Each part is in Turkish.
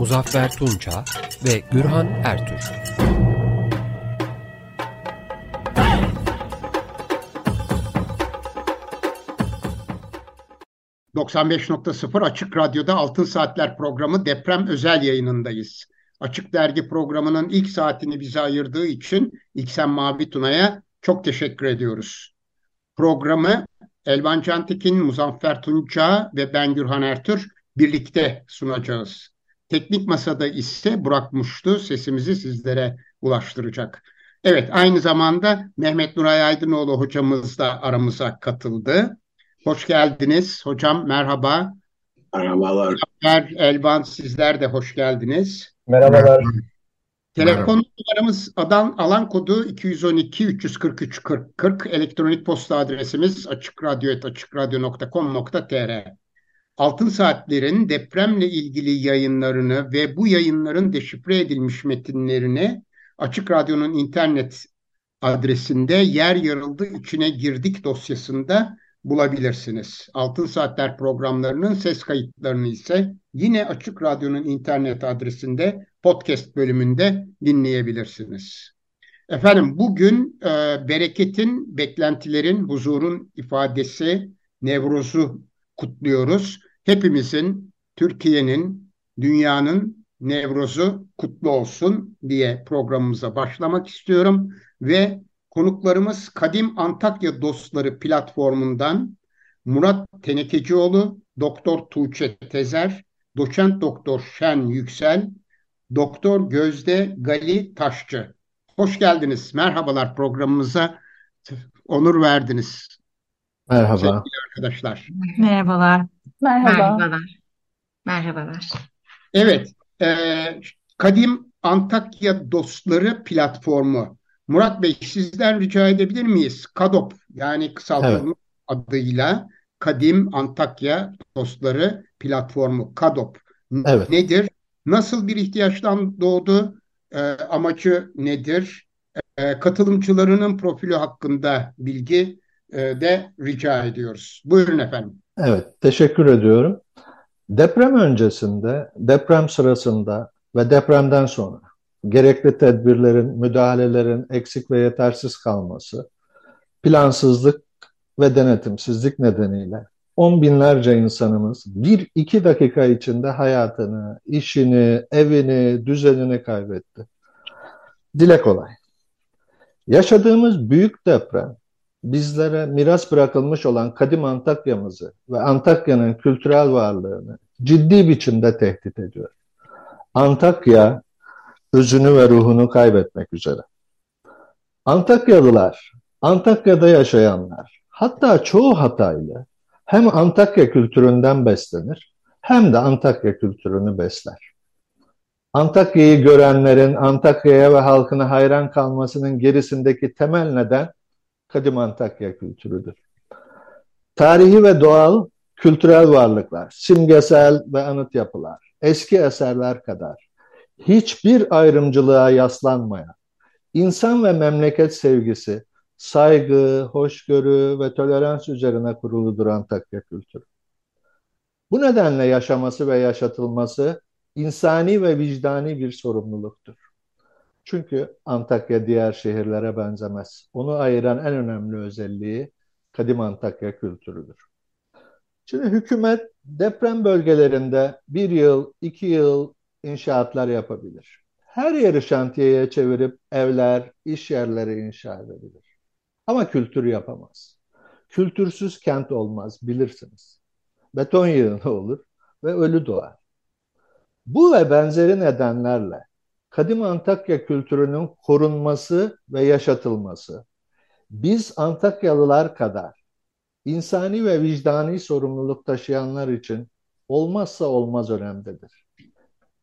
Muzaffer Tunça ve Gürhan Ertür. ...95.0 Açık Radyo'da Altın Saatler programı deprem özel yayınındayız. Açık Dergi programının ilk saatini bize ayırdığı için İksen Mavi Tuna'ya çok teşekkür ediyoruz. Programı Elvan Cantekin, Muzaffer Tunça ve ben Gürhan Ertür birlikte sunacağız. Teknik masada ise Burak Muştu sesimizi sizlere ulaştıracak. Evet aynı zamanda Mehmet Nuray Aydınoğlu hocamız da aramıza katıldı. Hoş geldiniz hocam merhaba. Merhabalar. Elvan sizler de hoş geldiniz. Merhabalar. Telefon numaramız adan alan kodu 212 343 40 40 elektronik posta adresimiz açıkradyo.com.tr Altın Saatler'in depremle ilgili yayınlarını ve bu yayınların deşifre edilmiş metinlerini Açık Radyo'nun internet adresinde yer yarıldı içine girdik dosyasında bulabilirsiniz. Altın Saatler programlarının ses kayıtlarını ise yine Açık Radyo'nun internet adresinde podcast bölümünde dinleyebilirsiniz. Efendim bugün e, bereketin, beklentilerin, huzurun ifadesi Nevruz'u kutluyoruz. Hepimizin, Türkiye'nin, dünyanın Nevruz'u kutlu olsun diye programımıza başlamak istiyorum ve konuklarımız Kadim Antakya Dostları platformundan Murat Tenekecioğlu, Doktor Tuğçe Tezer, Doçent Doktor Şen Yüksel, Doktor Gözde Gali Taşçı. Hoş geldiniz. Merhabalar programımıza. Onur verdiniz. Merhaba. Sevgili arkadaşlar. Merhabalar. Merhaba. Merhabalar. Merhabalar. Evet. E, Kadim Antakya Dostları platformu. Murat Bey sizden rica edebilir miyiz? KADOP yani kısaltılmış evet. adıyla Kadim Antakya Dostları platformu KADOP evet. nedir? Nasıl bir ihtiyaçtan doğdu? E, amacı nedir? E, katılımcılarının profili hakkında bilgi de rica ediyoruz. Buyurun efendim. Evet, teşekkür ediyorum. Deprem öncesinde, deprem sırasında ve depremden sonra gerekli tedbirlerin, müdahalelerin eksik ve yetersiz kalması, plansızlık ve denetimsizlik nedeniyle on binlerce insanımız bir iki dakika içinde hayatını, işini, evini, düzenini kaybetti. Dile kolay. Yaşadığımız büyük deprem bizlere miras bırakılmış olan kadim Antakya'mızı ve Antakya'nın kültürel varlığını ciddi biçimde tehdit ediyor. Antakya özünü ve ruhunu kaybetmek üzere. Antakyalılar, Antakya'da yaşayanlar, hatta çoğu Hataylı hem Antakya kültüründen beslenir hem de Antakya kültürünü besler. Antakya'yı görenlerin Antakya'ya ve halkına hayran kalmasının gerisindeki temel neden kadim Antakya kültürüdür. Tarihi ve doğal kültürel varlıklar, simgesel ve anıt yapılar, eski eserler kadar hiçbir ayrımcılığa yaslanmayan, insan ve memleket sevgisi, saygı, hoşgörü ve tolerans üzerine kuruludur Antakya kültürü. Bu nedenle yaşaması ve yaşatılması insani ve vicdani bir sorumluluktur. Çünkü Antakya diğer şehirlere benzemez. Onu ayıran en önemli özelliği kadim Antakya kültürüdür. Şimdi hükümet deprem bölgelerinde bir yıl, iki yıl inşaatlar yapabilir. Her yeri şantiyeye çevirip evler, iş yerleri inşa edebilir. Ama kültür yapamaz. Kültürsüz kent olmaz bilirsiniz. Beton yığını olur ve ölü doğar. Bu ve benzeri nedenlerle kadim Antakya kültürünün korunması ve yaşatılması biz Antakyalılar kadar insani ve vicdani sorumluluk taşıyanlar için olmazsa olmaz önemdedir.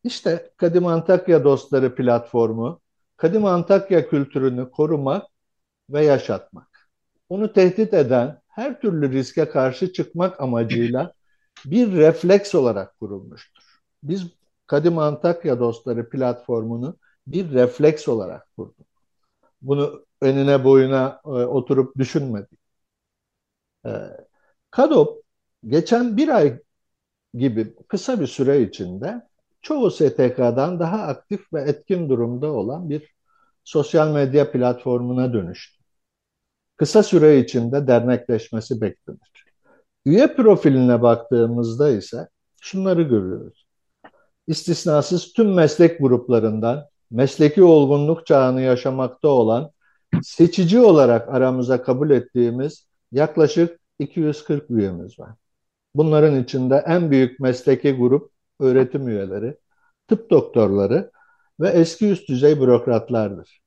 İşte Kadim Antakya Dostları platformu, Kadim Antakya kültürünü korumak ve yaşatmak. Onu tehdit eden her türlü riske karşı çıkmak amacıyla bir refleks olarak kurulmuştur. Biz Kadim Antakya Dostları platformunu bir refleks olarak kurduk. Bunu önüne boyuna e, oturup düşünmedik. E, KADOP geçen bir ay gibi kısa bir süre içinde çoğu STK'dan daha aktif ve etkin durumda olan bir sosyal medya platformuna dönüştü. Kısa süre içinde dernekleşmesi beklenir. Üye profiline baktığımızda ise şunları görüyoruz. İstisnasız tüm meslek gruplarından mesleki olgunluk çağını yaşamakta olan seçici olarak aramıza kabul ettiğimiz yaklaşık 240 üyemiz var. Bunların içinde en büyük mesleki grup öğretim üyeleri, tıp doktorları ve eski üst düzey bürokratlardır.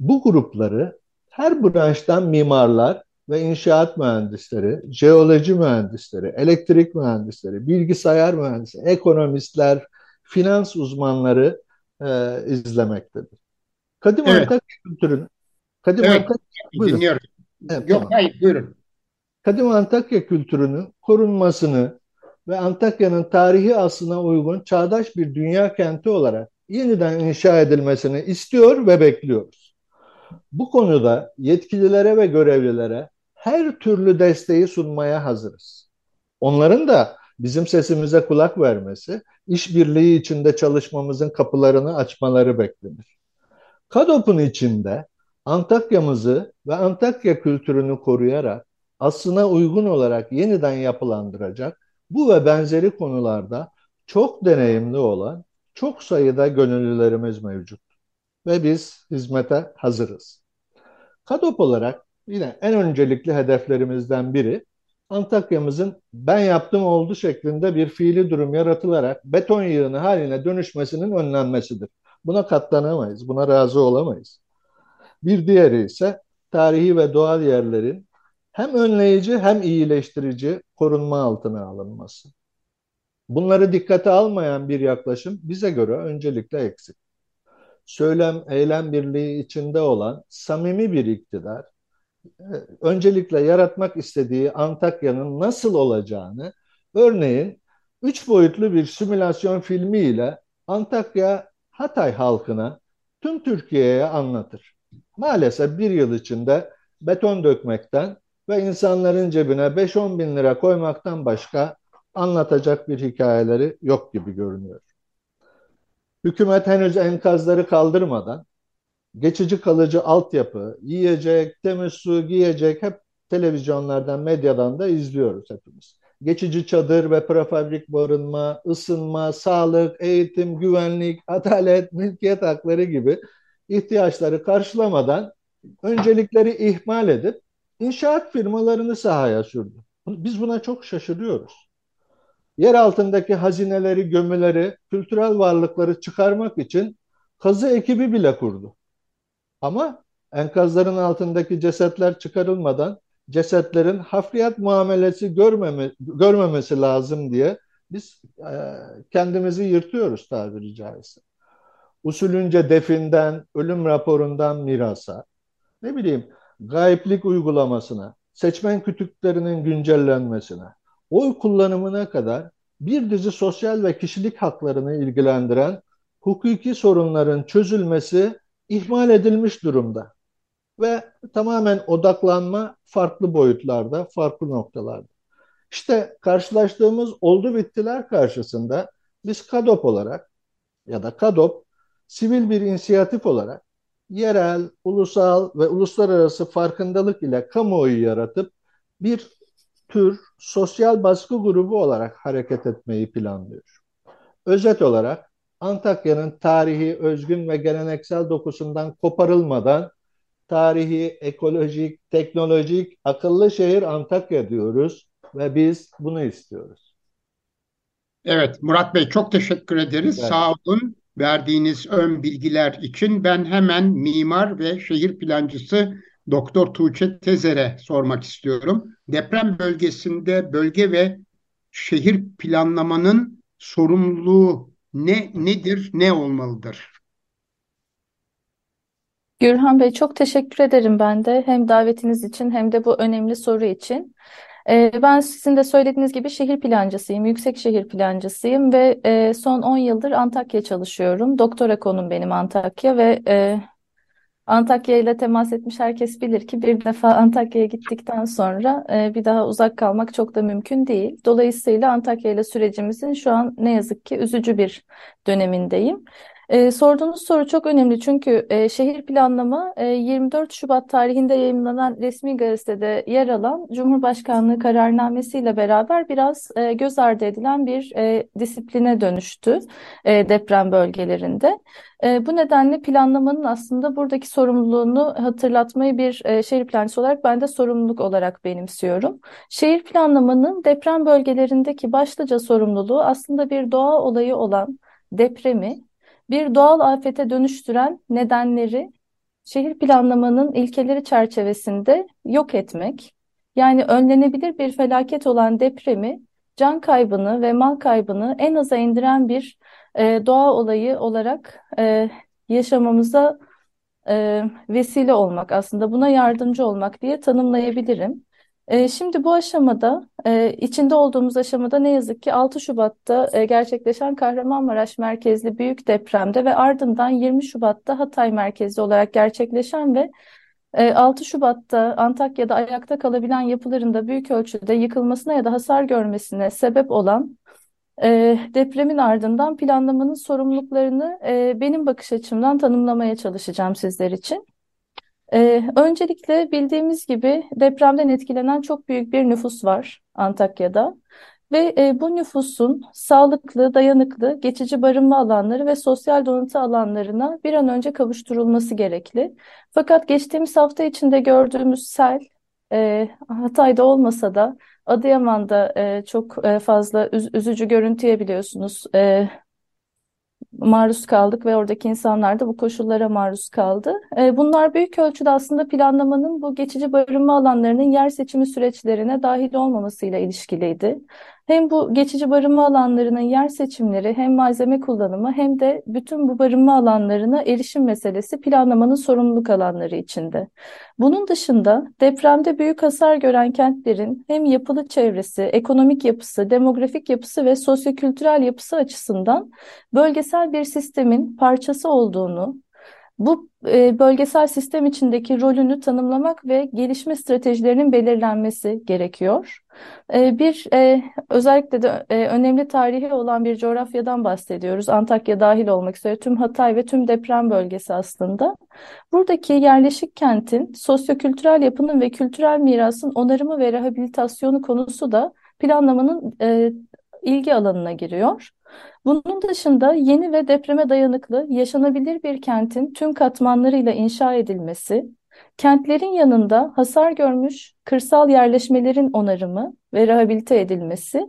Bu grupları her branştan mimarlar ve inşaat mühendisleri, jeoloji mühendisleri, elektrik mühendisleri, bilgisayar mühendisleri, ekonomistler, finans uzmanları e, izlemektedir. Kadim evet. Antakya kültürünün Kadim evet, Antakya, dinliyorum. Evet, Yok tamam. hayır buyurun. Kadim Antakya kültürünün korunmasını ve Antakya'nın tarihi aslına uygun çağdaş bir dünya kenti olarak yeniden inşa edilmesini istiyor ve bekliyoruz. Bu konuda yetkililere ve görevlilere her türlü desteği sunmaya hazırız. Onların da bizim sesimize kulak vermesi, işbirliği içinde çalışmamızın kapılarını açmaları beklenir. KADOP'un içinde Antakya'mızı ve Antakya kültürünü koruyarak aslına uygun olarak yeniden yapılandıracak bu ve benzeri konularda çok deneyimli olan çok sayıda gönüllülerimiz mevcut ve biz hizmete hazırız. KADOP olarak yine en öncelikli hedeflerimizden biri Antakya'mızın ben yaptım oldu şeklinde bir fiili durum yaratılarak beton yığını haline dönüşmesinin önlenmesidir. Buna katlanamayız, buna razı olamayız. Bir diğeri ise tarihi ve doğal yerlerin hem önleyici hem iyileştirici korunma altına alınması. Bunları dikkate almayan bir yaklaşım bize göre öncelikle eksik. Söylem, eylem birliği içinde olan samimi bir iktidar, öncelikle yaratmak istediği Antakya'nın nasıl olacağını, örneğin üç boyutlu bir simülasyon filmiyle Antakya Hatay halkına, tüm Türkiye'ye anlatır. Maalesef bir yıl içinde beton dökmekten ve insanların cebine 5-10 bin lira koymaktan başka anlatacak bir hikayeleri yok gibi görünüyor. Hükümet henüz enkazları kaldırmadan geçici kalıcı altyapı, yiyecek, temiz su, giyecek hep televizyonlardan, medyadan da izliyoruz hepimiz. Geçici çadır ve prefabrik barınma, ısınma, sağlık, eğitim, güvenlik, adalet, mülkiyet hakları gibi ihtiyaçları karşılamadan öncelikleri ihmal edip inşaat firmalarını sahaya sürdü. Biz buna çok şaşırıyoruz. Yer altındaki hazineleri, gömüleri, kültürel varlıkları çıkarmak için kazı ekibi bile kurdu. Ama enkazların altındaki cesetler çıkarılmadan cesetlerin hafriyat muamelesi görmeme, görmemesi lazım diye biz e, kendimizi yırtıyoruz tabiri caizse. Usulünce definden, ölüm raporundan mirasa, ne bileyim gayiplik uygulamasına, seçmen kütüklerinin güncellenmesine, oy kullanımına kadar bir dizi sosyal ve kişilik haklarını ilgilendiren hukuki sorunların çözülmesi ihmal edilmiş durumda. Ve tamamen odaklanma farklı boyutlarda, farklı noktalarda. İşte karşılaştığımız oldu bittiler karşısında biz KADOP olarak ya da KADOP sivil bir inisiyatif olarak yerel, ulusal ve uluslararası farkındalık ile kamuoyu yaratıp bir tür sosyal baskı grubu olarak hareket etmeyi planlıyor. Özet olarak Antakya'nın tarihi, özgün ve geleneksel dokusundan koparılmadan tarihi, ekolojik, teknolojik, akıllı şehir Antakya diyoruz ve biz bunu istiyoruz. Evet Murat Bey çok teşekkür ederiz. Evet. Sağ olun verdiğiniz ön bilgiler için ben hemen mimar ve şehir plancısı Doktor Tuğçe Tezer'e sormak istiyorum. Deprem bölgesinde bölge ve şehir planlamanın sorumluluğu ne nedir, ne olmalıdır? Gürhan Bey çok teşekkür ederim ben de hem davetiniz için hem de bu önemli soru için. Ee, ben sizin de söylediğiniz gibi şehir plancısıyım, yüksek şehir plancısıyım ve e, son 10 yıldır Antakya çalışıyorum. Doktora konum benim Antakya ve e, Antakya ile temas etmiş herkes bilir ki bir defa Antakya'ya gittikten sonra e, bir daha uzak kalmak çok da mümkün değil. Dolayısıyla Antakya ile sürecimizin şu an ne yazık ki üzücü bir dönemindeyim. E, sorduğunuz soru çok önemli çünkü e, şehir planlama e, 24 Şubat tarihinde yayınlanan resmi gazetede yer alan Cumhurbaşkanlığı kararnamesiyle beraber biraz e, göz ardı edilen bir e, disipline dönüştü e, deprem bölgelerinde. E, bu nedenle planlamanın aslında buradaki sorumluluğunu hatırlatmayı bir e, şehir plancısı olarak ben de sorumluluk olarak benimsiyorum. Şehir planlamanın deprem bölgelerindeki başlıca sorumluluğu aslında bir doğa olayı olan depremi bir doğal afete dönüştüren nedenleri şehir planlamanın ilkeleri çerçevesinde yok etmek. Yani önlenebilir bir felaket olan depremi can kaybını ve mal kaybını en aza indiren bir e, doğa olayı olarak e, yaşamamıza e, vesile olmak aslında buna yardımcı olmak diye tanımlayabilirim. E, şimdi bu aşamada, e, içinde olduğumuz aşamada ne yazık ki 6 Şubat'ta e, gerçekleşen Kahramanmaraş merkezli büyük depremde ve ardından 20 Şubat'ta Hatay merkezli olarak gerçekleşen ve 6 Şubat'ta Antakya'da ayakta kalabilen yapıların da büyük ölçüde yıkılmasına ya da hasar görmesine sebep olan depremin ardından planlamanın sorumluluklarını benim bakış açımdan tanımlamaya çalışacağım sizler için. Ee, öncelikle bildiğimiz gibi depremden etkilenen çok büyük bir nüfus var Antakya'da ve e, bu nüfusun sağlıklı, dayanıklı, geçici barınma alanları ve sosyal donatı alanlarına bir an önce kavuşturulması gerekli. Fakat geçtiğimiz hafta içinde gördüğümüz sel e, Hatay'da olmasa da Adıyaman'da e, çok e, fazla üz üzücü görüntüye biliyorsunuz. E, maruz kaldık ve oradaki insanlar da bu koşullara maruz kaldı. E, bunlar büyük ölçüde aslında planlamanın bu geçici barınma alanlarının yer seçimi süreçlerine dahil olmamasıyla ilişkiliydi. Hem bu geçici barınma alanlarının yer seçimleri hem malzeme kullanımı hem de bütün bu barınma alanlarına erişim meselesi planlamanın sorumluluk alanları içinde. Bunun dışında depremde büyük hasar gören kentlerin hem yapılı çevresi, ekonomik yapısı, demografik yapısı ve sosyokültürel yapısı açısından bölgesel bir sistemin parçası olduğunu, bu e, bölgesel sistem içindeki rolünü tanımlamak ve gelişme stratejilerinin belirlenmesi gerekiyor. E, bir e, özellikle de e, önemli tarihi olan bir coğrafyadan bahsediyoruz. Antakya dahil olmak üzere tüm Hatay ve tüm deprem bölgesi aslında. Buradaki yerleşik kentin sosyokültürel yapının ve kültürel mirasın onarımı ve rehabilitasyonu konusu da planlamanın e, ilgi alanına giriyor. Bunun dışında yeni ve depreme dayanıklı, yaşanabilir bir kentin tüm katmanlarıyla inşa edilmesi, kentlerin yanında hasar görmüş kırsal yerleşmelerin onarımı ve rehabilite edilmesi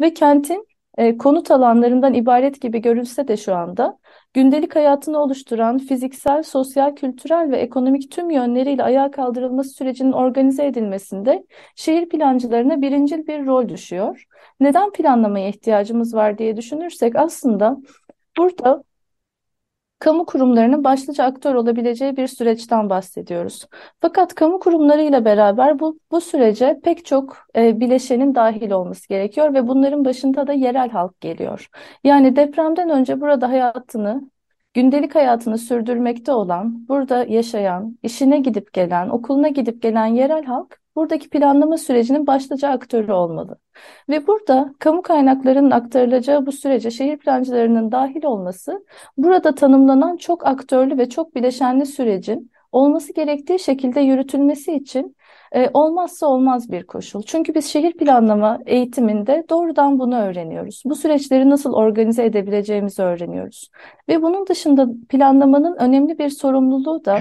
ve kentin e, konut alanlarından ibaret gibi görülse de şu anda gündelik hayatını oluşturan fiziksel, sosyal, kültürel ve ekonomik tüm yönleriyle ayağa kaldırılması sürecinin organize edilmesinde şehir plancılarına birincil bir rol düşüyor. Neden planlamaya ihtiyacımız var diye düşünürsek aslında burada kamu kurumlarının başlıca aktör olabileceği bir süreçten bahsediyoruz. Fakat kamu kurumlarıyla beraber bu, bu sürece pek çok e, bileşenin dahil olması gerekiyor ve bunların başında da yerel halk geliyor. Yani depremden önce burada hayatını gündelik hayatını sürdürmekte olan, burada yaşayan, işine gidip gelen, okuluna gidip gelen yerel halk buradaki planlama sürecinin başlıca aktörü olmalı. Ve burada kamu kaynaklarının aktarılacağı bu sürece şehir plancılarının dahil olması, burada tanımlanan çok aktörlü ve çok bileşenli sürecin olması gerektiği şekilde yürütülmesi için e, olmazsa olmaz bir koşul. Çünkü biz şehir planlama eğitiminde doğrudan bunu öğreniyoruz. Bu süreçleri nasıl organize edebileceğimizi öğreniyoruz. Ve bunun dışında planlamanın önemli bir sorumluluğu da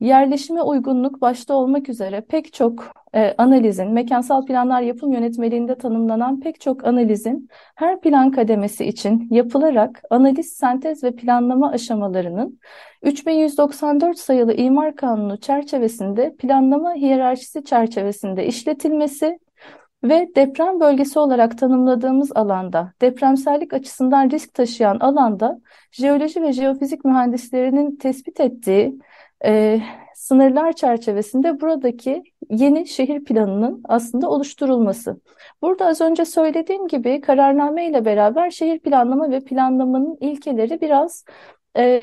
yerleşime uygunluk başta olmak üzere pek çok e, analizin, mekansal planlar yapım yönetmeliğinde tanımlanan pek çok analizin her plan kademesi için yapılarak analiz, sentez ve planlama aşamalarının 3194 sayılı İmar Kanunu çerçevesinde planlama hiyerarşisi çerçevesinde işletilmesi ve deprem bölgesi olarak tanımladığımız alanda, depremsellik açısından risk taşıyan alanda jeoloji ve jeofizik mühendislerinin tespit ettiği e, sınırlar çerçevesinde buradaki yeni şehir planının aslında oluşturulması. Burada az önce söylediğim gibi kararname ile beraber şehir planlama ve planlamanın ilkeleri biraz e,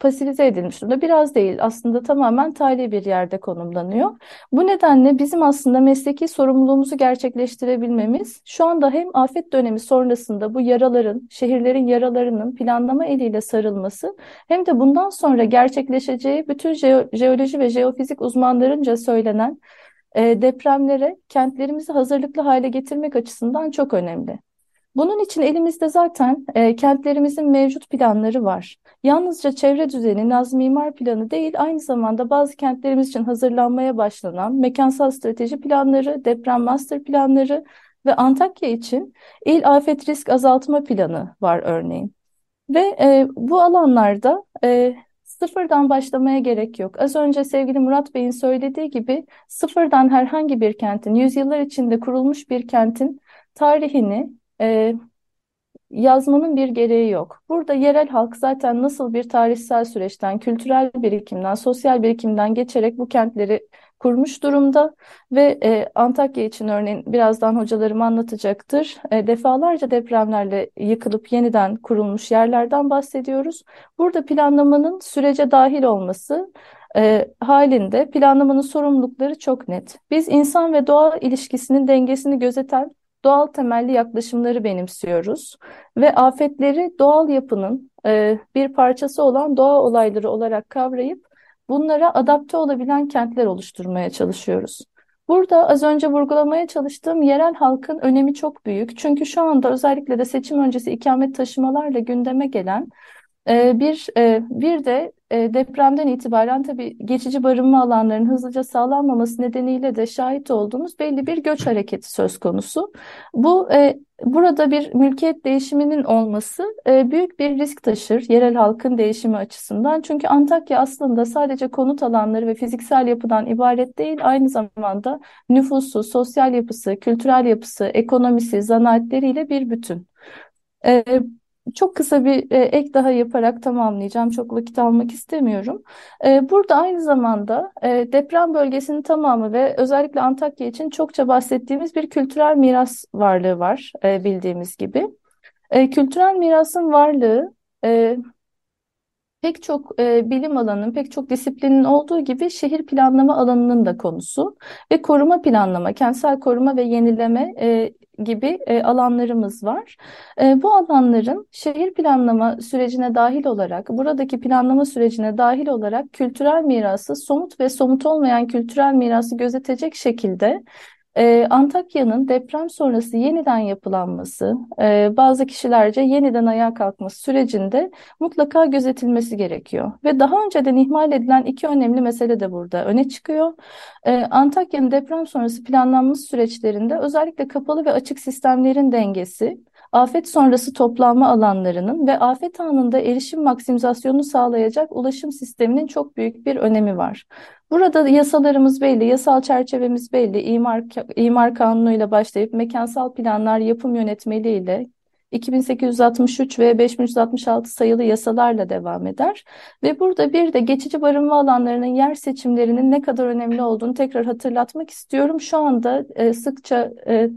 pasifize edilmiş durumda. Biraz değil aslında tamamen tali bir yerde konumlanıyor. Bu nedenle bizim aslında mesleki sorumluluğumuzu gerçekleştirebilmemiz şu anda hem afet dönemi sonrasında bu yaraların, şehirlerin yaralarının planlama eliyle sarılması hem de bundan sonra gerçekleşeceği bütün jeoloji ve jeofizik uzmanlarınca söylenen e, depremlere kentlerimizi hazırlıklı hale getirmek açısından çok önemli. Bunun için elimizde zaten e, kentlerimizin mevcut planları var. Yalnızca çevre düzeni, Naz Mimar Planı değil, aynı zamanda bazı kentlerimiz için hazırlanmaya başlanan mekansal strateji planları, deprem master planları ve Antakya için il afet risk azaltma planı var örneğin. Ve e, bu alanlarda e, sıfırdan başlamaya gerek yok. Az önce sevgili Murat Bey'in söylediği gibi sıfırdan herhangi bir kentin, yüzyıllar içinde kurulmuş bir kentin tarihini e, yazmanın bir gereği yok. Burada yerel halk zaten nasıl bir tarihsel süreçten, kültürel birikimden, sosyal birikimden geçerek bu kentleri kurmuş durumda ve e, Antakya için örneğin birazdan hocalarım anlatacaktır. E, defalarca depremlerle yıkılıp yeniden kurulmuş yerlerden bahsediyoruz. Burada planlamanın sürece dahil olması e, halinde planlamanın sorumlulukları çok net. Biz insan ve doğa ilişkisinin dengesini gözeten doğal temelli yaklaşımları benimsiyoruz ve afetleri doğal yapının e, bir parçası olan doğa olayları olarak kavrayıp bunlara adapte olabilen kentler oluşturmaya çalışıyoruz. Burada az önce vurgulamaya çalıştığım yerel halkın önemi çok büyük. Çünkü şu anda özellikle de seçim öncesi ikamet taşımalarla gündeme gelen ee, bir e, bir de e, depremden itibaren tabii geçici barınma alanlarının hızlıca sağlanmaması nedeniyle de şahit olduğumuz belli bir göç hareketi söz konusu. Bu e, burada bir mülkiyet değişiminin olması büyük bir risk taşır yerel halkın değişimi açısından. Çünkü Antakya aslında sadece konut alanları ve fiziksel yapıdan ibaret değil, aynı zamanda nüfusu, sosyal yapısı, kültürel yapısı, ekonomisi, zanaatleriyle bir bütün. Çok kısa bir e, ek daha yaparak tamamlayacağım. Çok vakit almak istemiyorum. E, burada aynı zamanda e, deprem bölgesinin tamamı ve özellikle Antakya için çokça bahsettiğimiz bir kültürel miras varlığı var e, bildiğimiz gibi. E, kültürel mirasın varlığı e, pek çok e, bilim alanının, pek çok disiplinin olduğu gibi şehir planlama alanının da konusu ve koruma planlama, kentsel koruma ve yenileme e, gibi e, alanlarımız var. E, bu alanların şehir planlama sürecine dahil olarak, buradaki planlama sürecine dahil olarak kültürel mirası, somut ve somut olmayan kültürel mirası gözetecek şekilde ee, Antakya'nın deprem sonrası yeniden yapılanması, e, bazı kişilerce yeniden ayağa kalkması sürecinde mutlaka gözetilmesi gerekiyor. Ve daha önceden ihmal edilen iki önemli mesele de burada öne çıkıyor. Ee, Antakya'nın deprem sonrası planlanmış süreçlerinde özellikle kapalı ve açık sistemlerin dengesi, afet sonrası toplanma alanlarının ve afet anında erişim maksimizasyonunu sağlayacak ulaşım sisteminin çok büyük bir önemi var. Burada yasalarımız belli, yasal çerçevemiz belli. İmar, imar kanunuyla başlayıp mekansal planlar yapım yönetmeliğiyle 2863 ve 5366 sayılı yasalarla devam eder. Ve burada bir de geçici barınma alanlarının yer seçimlerinin ne kadar önemli olduğunu tekrar hatırlatmak istiyorum. Şu anda e, sıkça e,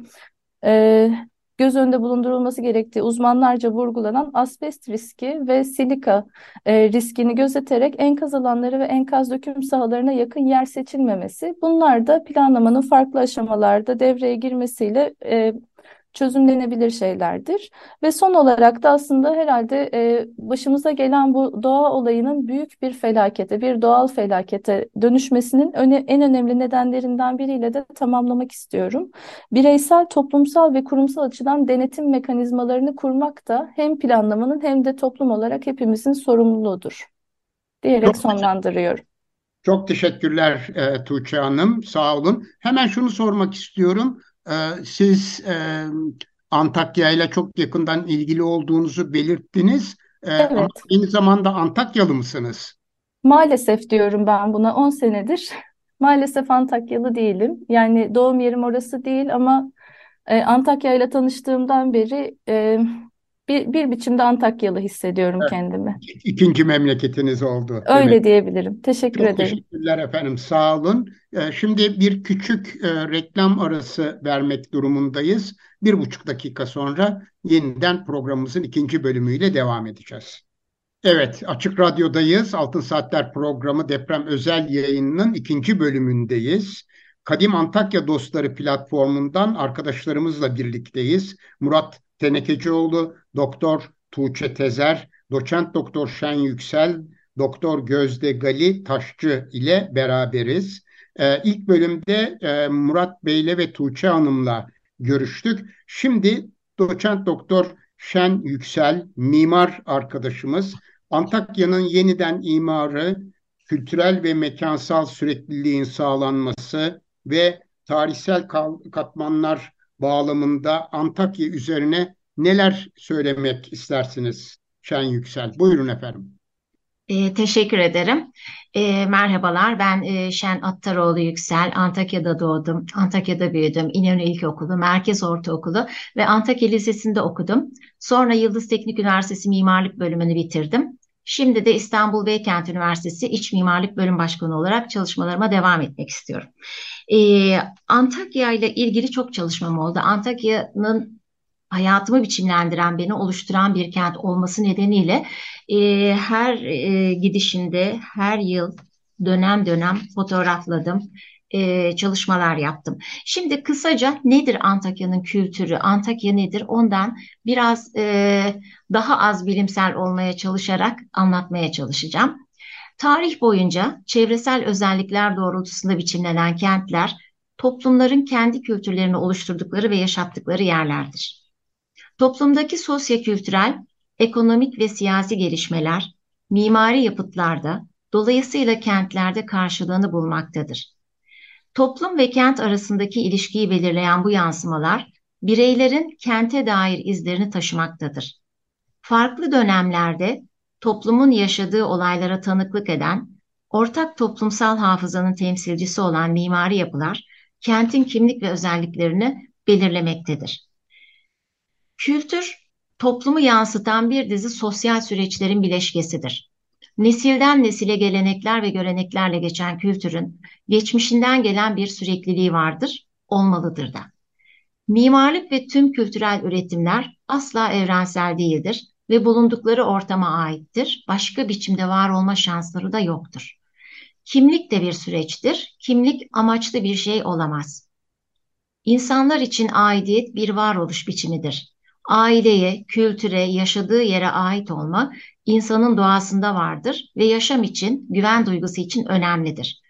e, göz önünde bulundurulması gerektiği uzmanlarca vurgulanan asbest riski ve silika e, riskini gözeterek enkaz alanları ve enkaz döküm sahalarına yakın yer seçilmemesi. Bunlar da planlamanın farklı aşamalarda devreye girmesiyle e, çözümlenebilir şeylerdir. Ve son olarak da aslında herhalde e, başımıza gelen bu doğa olayının büyük bir felakete, bir doğal felakete dönüşmesinin öne, en önemli nedenlerinden biriyle de tamamlamak istiyorum. Bireysel, toplumsal ve kurumsal açıdan denetim mekanizmalarını kurmak da hem planlamanın hem de toplum olarak hepimizin sorumluluğudur diyerek Çok sonlandırıyorum. Çok teşekkürler e, Tuğçe Hanım. Sağ olun. Hemen şunu sormak istiyorum. Ee, siz e, Antakya ile çok yakından ilgili olduğunuzu belirttiniz. Ee, evet. Ama aynı zamanda Antakyalı mısınız? Maalesef diyorum ben buna 10 senedir Maalesef Antakyalı değilim. Yani doğum yerim orası değil ama e, Antakya ile tanıştığımdan beri e, bir, bir biçimde Antakyalı hissediyorum Evet. kendimi. İkinci memleketiniz oldu Öyle demek. diyebilirim. Teşekkür Çok ederim. teşekkürler efendim, sağ olun. Ee, Şimdi bir küçük e, reklam arası vermek durumundayız. Bir buçuk dakika sonra yeniden programımızın ikinci bölümüyle devam edeceğiz. Evet, Açık Radyo'dayız. Altın Saatler programı deprem özel yayınının ikinci bölümündeyiz. Kadim Antakya Dostları platformundan arkadaşlarımızla birlikteyiz. Murat Tenekecioğlu, Doktor Tuğçe Tezer, Doçent Doktor Şen Yüksel, Doktor Gözde Gali Taşçı ile beraberiz. Ee, ilk bölümde e, Murat Bey'le ve Tuğçe Hanım'la görüştük. Şimdi Doçent Doktor Şen Yüksel, mimar arkadaşımız, Antakya'nın yeniden imarı, kültürel ve mekansal sürekliliğin sağlanması ve tarihsel katmanlar bağlamında Antakya üzerine neler söylemek istersiniz Şen Yüksel? Buyurun efendim. E, teşekkür ederim. E, merhabalar, ben e, Şen Attaroğlu Yüksel. Antakya'da doğdum, Antakya'da büyüdüm. İnönü İlkokulu, Merkez Ortaokulu ve Antakya Lisesi'nde okudum. Sonra Yıldız Teknik Üniversitesi Mimarlık bölümünü bitirdim. Şimdi de İstanbul Beykent Üniversitesi İç Mimarlık Bölüm Başkanı olarak çalışmalarıma devam etmek istiyorum. Ee, Antakya ile ilgili çok çalışmam oldu. Antakya'nın hayatımı biçimlendiren, beni oluşturan bir kent olması nedeniyle e, her e, gidişinde, her yıl dönem dönem fotoğrafladım, e, çalışmalar yaptım. Şimdi kısaca nedir Antakya'nın kültürü, Antakya nedir ondan biraz e, daha az bilimsel olmaya çalışarak anlatmaya çalışacağım. Tarih boyunca çevresel özellikler doğrultusunda biçimlenen kentler toplumların kendi kültürlerini oluşturdukları ve yaşattıkları yerlerdir. Toplumdaki sosyokültürel, ekonomik ve siyasi gelişmeler mimari yapıtlarda, dolayısıyla kentlerde karşılığını bulmaktadır. Toplum ve kent arasındaki ilişkiyi belirleyen bu yansımalar bireylerin kente dair izlerini taşımaktadır. Farklı dönemlerde toplumun yaşadığı olaylara tanıklık eden, ortak toplumsal hafızanın temsilcisi olan mimari yapılar kentin kimlik ve özelliklerini belirlemektedir. Kültür, toplumu yansıtan bir dizi sosyal süreçlerin bileşkesidir. Nesilden nesile gelenekler ve göreneklerle geçen kültürün geçmişinden gelen bir sürekliliği vardır, olmalıdır da. Mimarlık ve tüm kültürel üretimler asla evrensel değildir ve bulundukları ortama aittir. Başka biçimde var olma şansları da yoktur. Kimlik de bir süreçtir. Kimlik amaçlı bir şey olamaz. İnsanlar için aidiyet bir varoluş biçimidir. Aileye, kültüre, yaşadığı yere ait olma insanın doğasında vardır ve yaşam için, güven duygusu için önemlidir.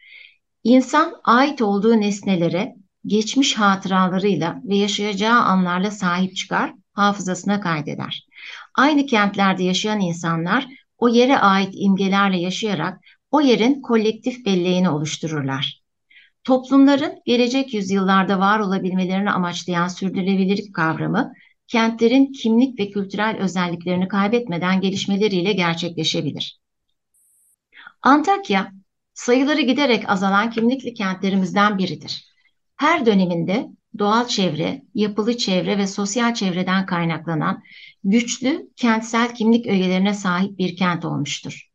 İnsan ait olduğu nesnelere, geçmiş hatıralarıyla ve yaşayacağı anlarla sahip çıkar, hafızasına kaydeder. Aynı kentlerde yaşayan insanlar o yere ait imgelerle yaşayarak o yerin kolektif belleğini oluştururlar. Toplumların gelecek yüzyıllarda var olabilmelerini amaçlayan sürdürülebilirlik kavramı kentlerin kimlik ve kültürel özelliklerini kaybetmeden gelişmeleriyle gerçekleşebilir. Antakya, sayıları giderek azalan kimlikli kentlerimizden biridir. Her döneminde doğal çevre, yapılı çevre ve sosyal çevreden kaynaklanan güçlü kentsel kimlik ögelerine sahip bir kent olmuştur.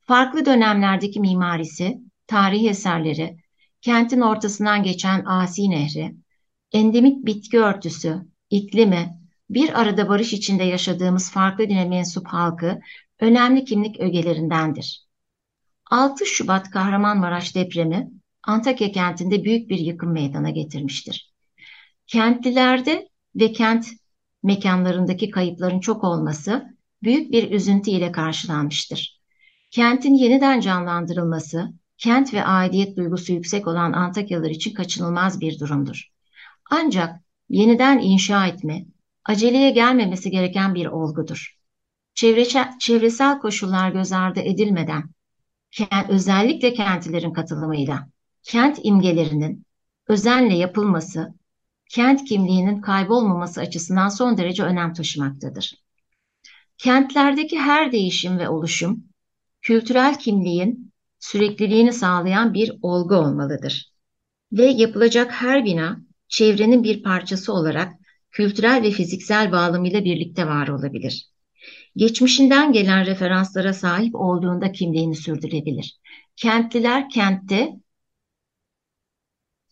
Farklı dönemlerdeki mimarisi, tarihi eserleri, kentin ortasından geçen Asi Nehri, endemik bitki örtüsü, iklimi, bir arada barış içinde yaşadığımız farklı dine mensup halkı önemli kimlik ögelerindendir. 6 Şubat Kahramanmaraş depremi Antakya kentinde büyük bir yıkım meydana getirmiştir. Kentlilerde ve kent mekanlarındaki kayıpların çok olması büyük bir üzüntü ile karşılanmıştır. Kentin yeniden canlandırılması, kent ve aidiyet duygusu yüksek olan Antakyalılar için kaçınılmaz bir durumdur. Ancak yeniden inşa etme, aceleye gelmemesi gereken bir olgudur. Çevresel, çevresel koşullar göz ardı edilmeden, kent, özellikle kentlilerin katılımıyla, kent imgelerinin özenle yapılması, kent kimliğinin kaybolmaması açısından son derece önem taşımaktadır. Kentlerdeki her değişim ve oluşum, kültürel kimliğin sürekliliğini sağlayan bir olgu olmalıdır. Ve yapılacak her bina çevrenin bir parçası olarak kültürel ve fiziksel bağlamıyla birlikte var olabilir. Geçmişinden gelen referanslara sahip olduğunda kimliğini sürdürebilir. Kentliler kentte,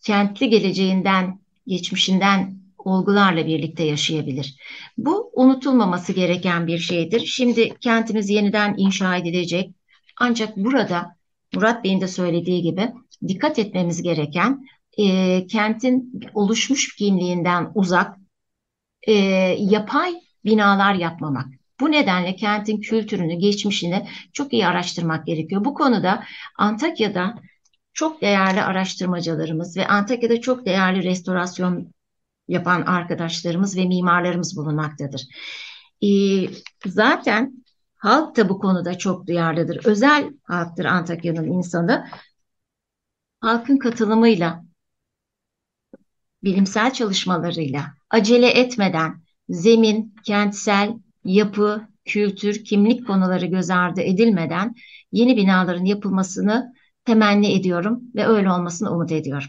kentli geleceğinden, geçmişinden olgularla birlikte yaşayabilir. Bu unutulmaması gereken bir şeydir. Şimdi kentimiz yeniden inşa edilecek. Ancak burada Murat Bey'in de söylediği gibi dikkat etmemiz gereken e, kentin oluşmuş kimliğinden uzak e, yapay binalar yapmamak. Bu nedenle kentin kültürünü, geçmişini çok iyi araştırmak gerekiyor. Bu konuda Antakya'da çok değerli araştırmacılarımız ve Antakya'da çok değerli restorasyon yapan arkadaşlarımız ve mimarlarımız bulunmaktadır. Ee, zaten halk da bu konuda çok duyarlıdır. Özel halktır Antakya'nın insanı. Halkın katılımıyla, bilimsel çalışmalarıyla, acele etmeden zemin, kentsel, yapı, kültür, kimlik konuları göz ardı edilmeden yeni binaların yapılmasını temenni ediyorum ve öyle olmasını umut ediyorum.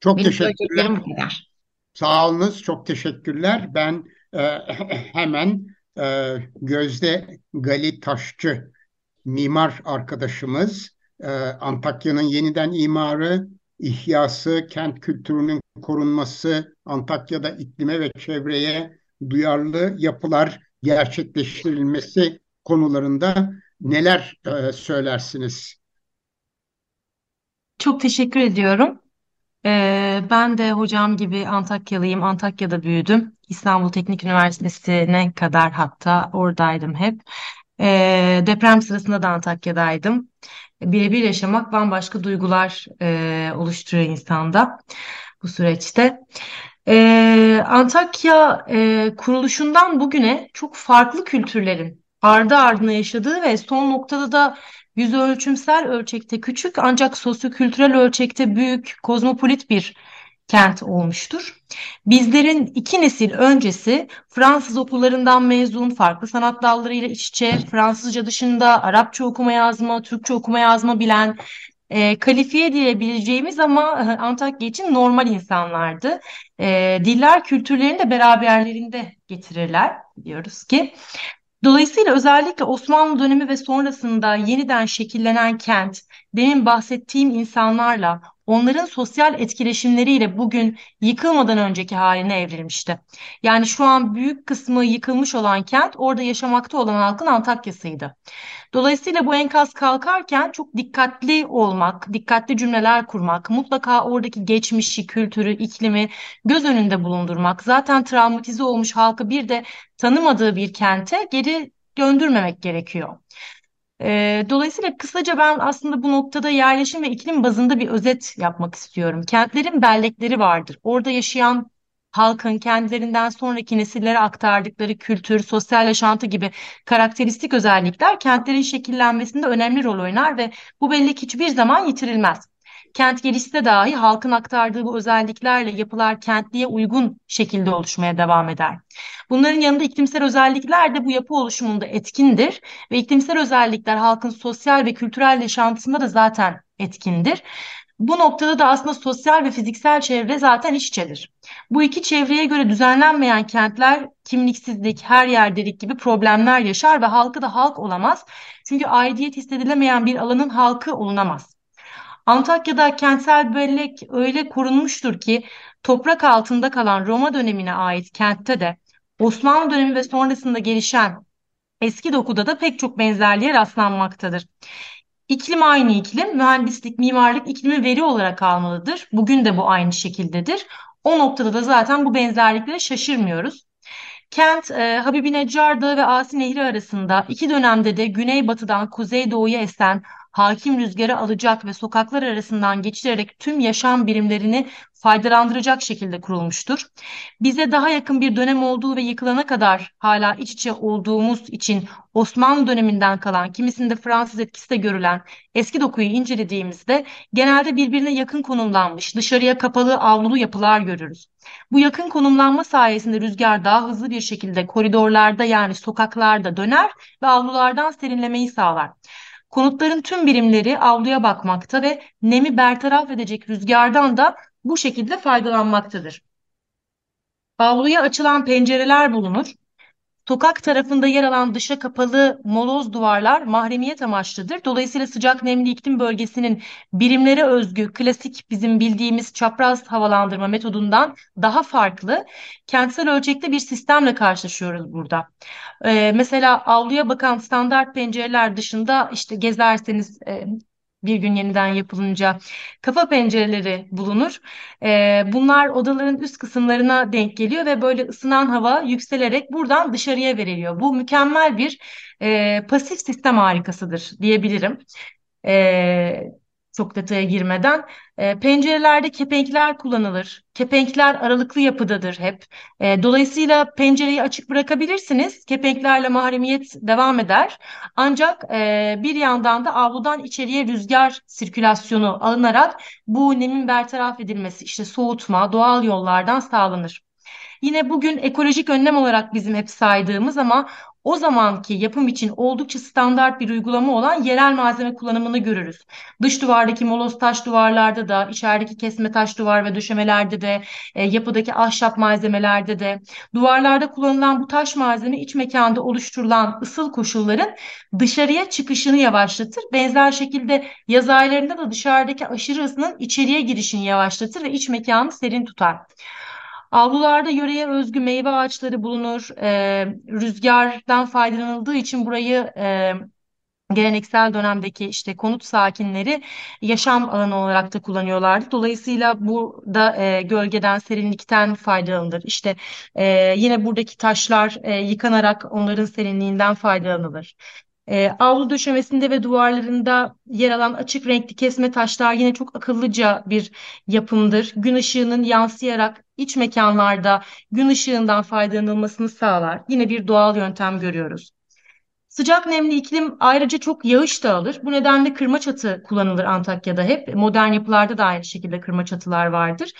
Çok Benim teşekkürler. bu kadar. Sağ olunuz, çok teşekkürler. Ben e, hemen e, Gözde Gali Taşçı mimar arkadaşımız, e, Antakya'nın yeniden imarı, ihyası, kent kültürünün korunması, Antakya'da iklime ve çevreye duyarlı yapılar gerçekleştirilmesi konularında neler e, söylersiniz? Çok teşekkür ediyorum. Ee, ben de hocam gibi Antakyalıyım. Antakya'da büyüdüm. İstanbul Teknik Üniversitesi'ne kadar hatta oradaydım hep. Ee, deprem sırasında da Antakya'daydım. Birebir yaşamak bambaşka duygular e, oluşturuyor insanda bu süreçte. Ee, Antakya e, kuruluşundan bugüne çok farklı kültürlerin ardı ardına yaşadığı ve son noktada da yüz ölçümsel ölçekte küçük ancak sosyokültürel ölçekte büyük, kozmopolit bir kent olmuştur. Bizlerin iki nesil öncesi Fransız okullarından mezun, farklı sanat dallarıyla iç içe, Fransızca dışında Arapça okuma yazma, Türkçe okuma yazma bilen, e, kalifiye diyebileceğimiz ama e, Antakya için normal insanlardı. E, diller kültürlerini de beraberlerinde getirirler diyoruz ki. Dolayısıyla özellikle Osmanlı dönemi ve sonrasında yeniden şekillenen kent, demin bahsettiğim insanlarla, onların sosyal etkileşimleriyle bugün yıkılmadan önceki haline evrilmişti. Yani şu an büyük kısmı yıkılmış olan kent orada yaşamakta olan halkın Antakya'sıydı. Dolayısıyla bu enkaz kalkarken çok dikkatli olmak, dikkatli cümleler kurmak, mutlaka oradaki geçmişi, kültürü, iklimi göz önünde bulundurmak, zaten travmatize olmuş halkı bir de tanımadığı bir kente geri döndürmemek gerekiyor. E, dolayısıyla kısaca ben aslında bu noktada yerleşim ve iklim bazında bir özet yapmak istiyorum. Kentlerin bellekleri vardır. Orada yaşayan halkın kendilerinden sonraki nesillere aktardıkları kültür, sosyal yaşantı gibi karakteristik özellikler kentlerin şekillenmesinde önemli rol oynar ve bu bellek hiçbir zaman yitirilmez. Kent gelişse dahi halkın aktardığı bu özelliklerle yapılar kentliye uygun şekilde oluşmaya devam eder. Bunların yanında iklimsel özellikler de bu yapı oluşumunda etkindir ve iklimsel özellikler halkın sosyal ve kültürel yaşantısında da zaten etkindir. Bu noktada da aslında sosyal ve fiziksel çevre zaten iç içedir. Bu iki çevreye göre düzenlenmeyen kentler kimliksizlik, her yerdelik gibi problemler yaşar ve halkı da halk olamaz. Çünkü aidiyet hissedilemeyen bir alanın halkı olunamaz. Antakya'da kentsel bellek öyle korunmuştur ki toprak altında kalan Roma dönemine ait kentte de Osmanlı dönemi ve sonrasında gelişen eski dokuda da pek çok benzerliğe rastlanmaktadır. İklim aynı iklim, mühendislik, mimarlık iklimi veri olarak almalıdır. Bugün de bu aynı şekildedir. O noktada da zaten bu benzerliklere şaşırmıyoruz. Kent, e, Habibi Neccar Dağı ve Asi Nehri arasında iki dönemde de güneybatıdan kuzeydoğuya esen hakim rüzgarı alacak ve sokaklar arasından geçirerek tüm yaşam birimlerini faydalandıracak şekilde kurulmuştur. Bize daha yakın bir dönem olduğu ve yıkılana kadar hala iç içe olduğumuz için Osmanlı döneminden kalan, kimisinde Fransız etkisi de görülen eski dokuyu incelediğimizde genelde birbirine yakın konumlanmış, dışarıya kapalı avlulu yapılar görürüz. Bu yakın konumlanma sayesinde rüzgar daha hızlı bir şekilde koridorlarda yani sokaklarda döner ve avlulardan serinlemeyi sağlar. Konutların tüm birimleri avluya bakmakta ve nemi bertaraf edecek rüzgardan da bu şekilde faydalanmaktadır. Avluya açılan pencereler bulunur. Sokak tarafında yer alan dışa kapalı moloz duvarlar mahremiyet amaçlıdır. Dolayısıyla sıcak nemli iklim bölgesinin birimlere özgü klasik bizim bildiğimiz çapraz havalandırma metodundan daha farklı kentsel ölçekte bir sistemle karşılaşıyoruz burada. Ee, mesela avluya bakan standart pencereler dışında işte gezerseniz e, bir gün yeniden yapılınca kafa pencereleri bulunur. E, bunlar odaların üst kısımlarına denk geliyor ve böyle ısınan hava yükselerek buradan dışarıya veriliyor. Bu mükemmel bir e, pasif sistem harikasıdır diyebilirim. E, çok detaya girmeden. E, pencerelerde kepenkler kullanılır. Kepenkler aralıklı yapıdadır hep. E, dolayısıyla pencereyi açık bırakabilirsiniz. Kepenklerle mahremiyet devam eder. Ancak e, bir yandan da avludan içeriye rüzgar sirkülasyonu alınarak bu nemin bertaraf edilmesi, işte soğutma doğal yollardan sağlanır. Yine bugün ekolojik önlem olarak bizim hep saydığımız ama o zamanki yapım için oldukça standart bir uygulama olan yerel malzeme kullanımını görürüz. Dış duvardaki moloz taş duvarlarda da, içerideki kesme taş duvar ve döşemelerde de, e, yapıdaki ahşap malzemelerde de, duvarlarda kullanılan bu taş malzeme iç mekanda oluşturulan ısıl koşulların dışarıya çıkışını yavaşlatır. Benzer şekilde yaz aylarında da dışarıdaki aşırı ısının içeriye girişini yavaşlatır ve iç mekanı serin tutar. Avlularda yöreye özgü meyve ağaçları bulunur. E, rüzgardan faydalanıldığı için burayı e, geleneksel dönemdeki işte konut sakinleri yaşam alanı olarak da kullanıyorlardı. Dolayısıyla burada e, gölgeden, serinlikten faydalanılır. İşte e, yine buradaki taşlar e, yıkanarak onların serinliğinden faydalanılır. E, avlu döşemesinde ve duvarlarında yer alan açık renkli kesme taşlar yine çok akıllıca bir yapımdır. Gün ışığının yansıyarak iç mekanlarda gün ışığından faydalanılmasını sağlar. Yine bir doğal yöntem görüyoruz. Sıcak nemli iklim ayrıca çok yağış da alır. Bu nedenle kırma çatı kullanılır Antakya'da hep. Modern yapılarda da aynı şekilde kırma çatılar vardır.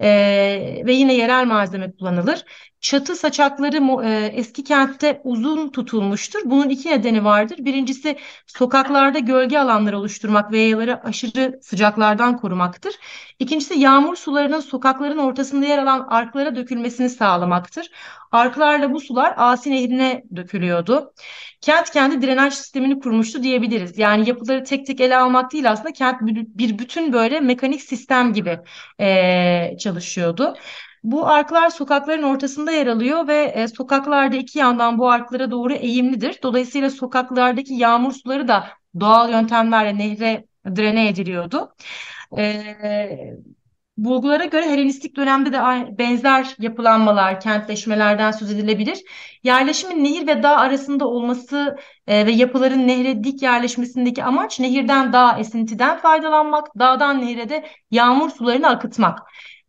Ee, ve yine yerel malzeme kullanılır. Çatı saçakları e, eski kentte uzun tutulmuştur. Bunun iki nedeni vardır. Birincisi sokaklarda gölge alanları oluşturmak ve yayaları aşırı sıcaklardan korumaktır. İkincisi yağmur sularının sokakların ortasında yer alan arklara dökülmesini sağlamaktır. Arklarla bu sular Asi Nehri'ne dökülüyordu. Kent kendi drenaj sistemini kurmuştu diyebiliriz. Yani yapıları tek tek ele almak değil aslında kent bir bütün böyle mekanik sistem gibi e, çalışıyordu. Bu arklar sokakların ortasında yer alıyor ve e, sokaklarda iki yandan bu arklara doğru eğimlidir. Dolayısıyla sokaklardaki yağmur suları da doğal yöntemlerle nehre drene ediliyordu. E, bulgulara göre Helenistik dönemde de benzer yapılanmalar, kentleşmelerden söz edilebilir. Yerleşimin nehir ve dağ arasında olması e, ve yapıların nehre dik yerleşmesindeki amaç nehirden dağ esintiden faydalanmak, dağdan nehre de yağmur sularını akıtmak.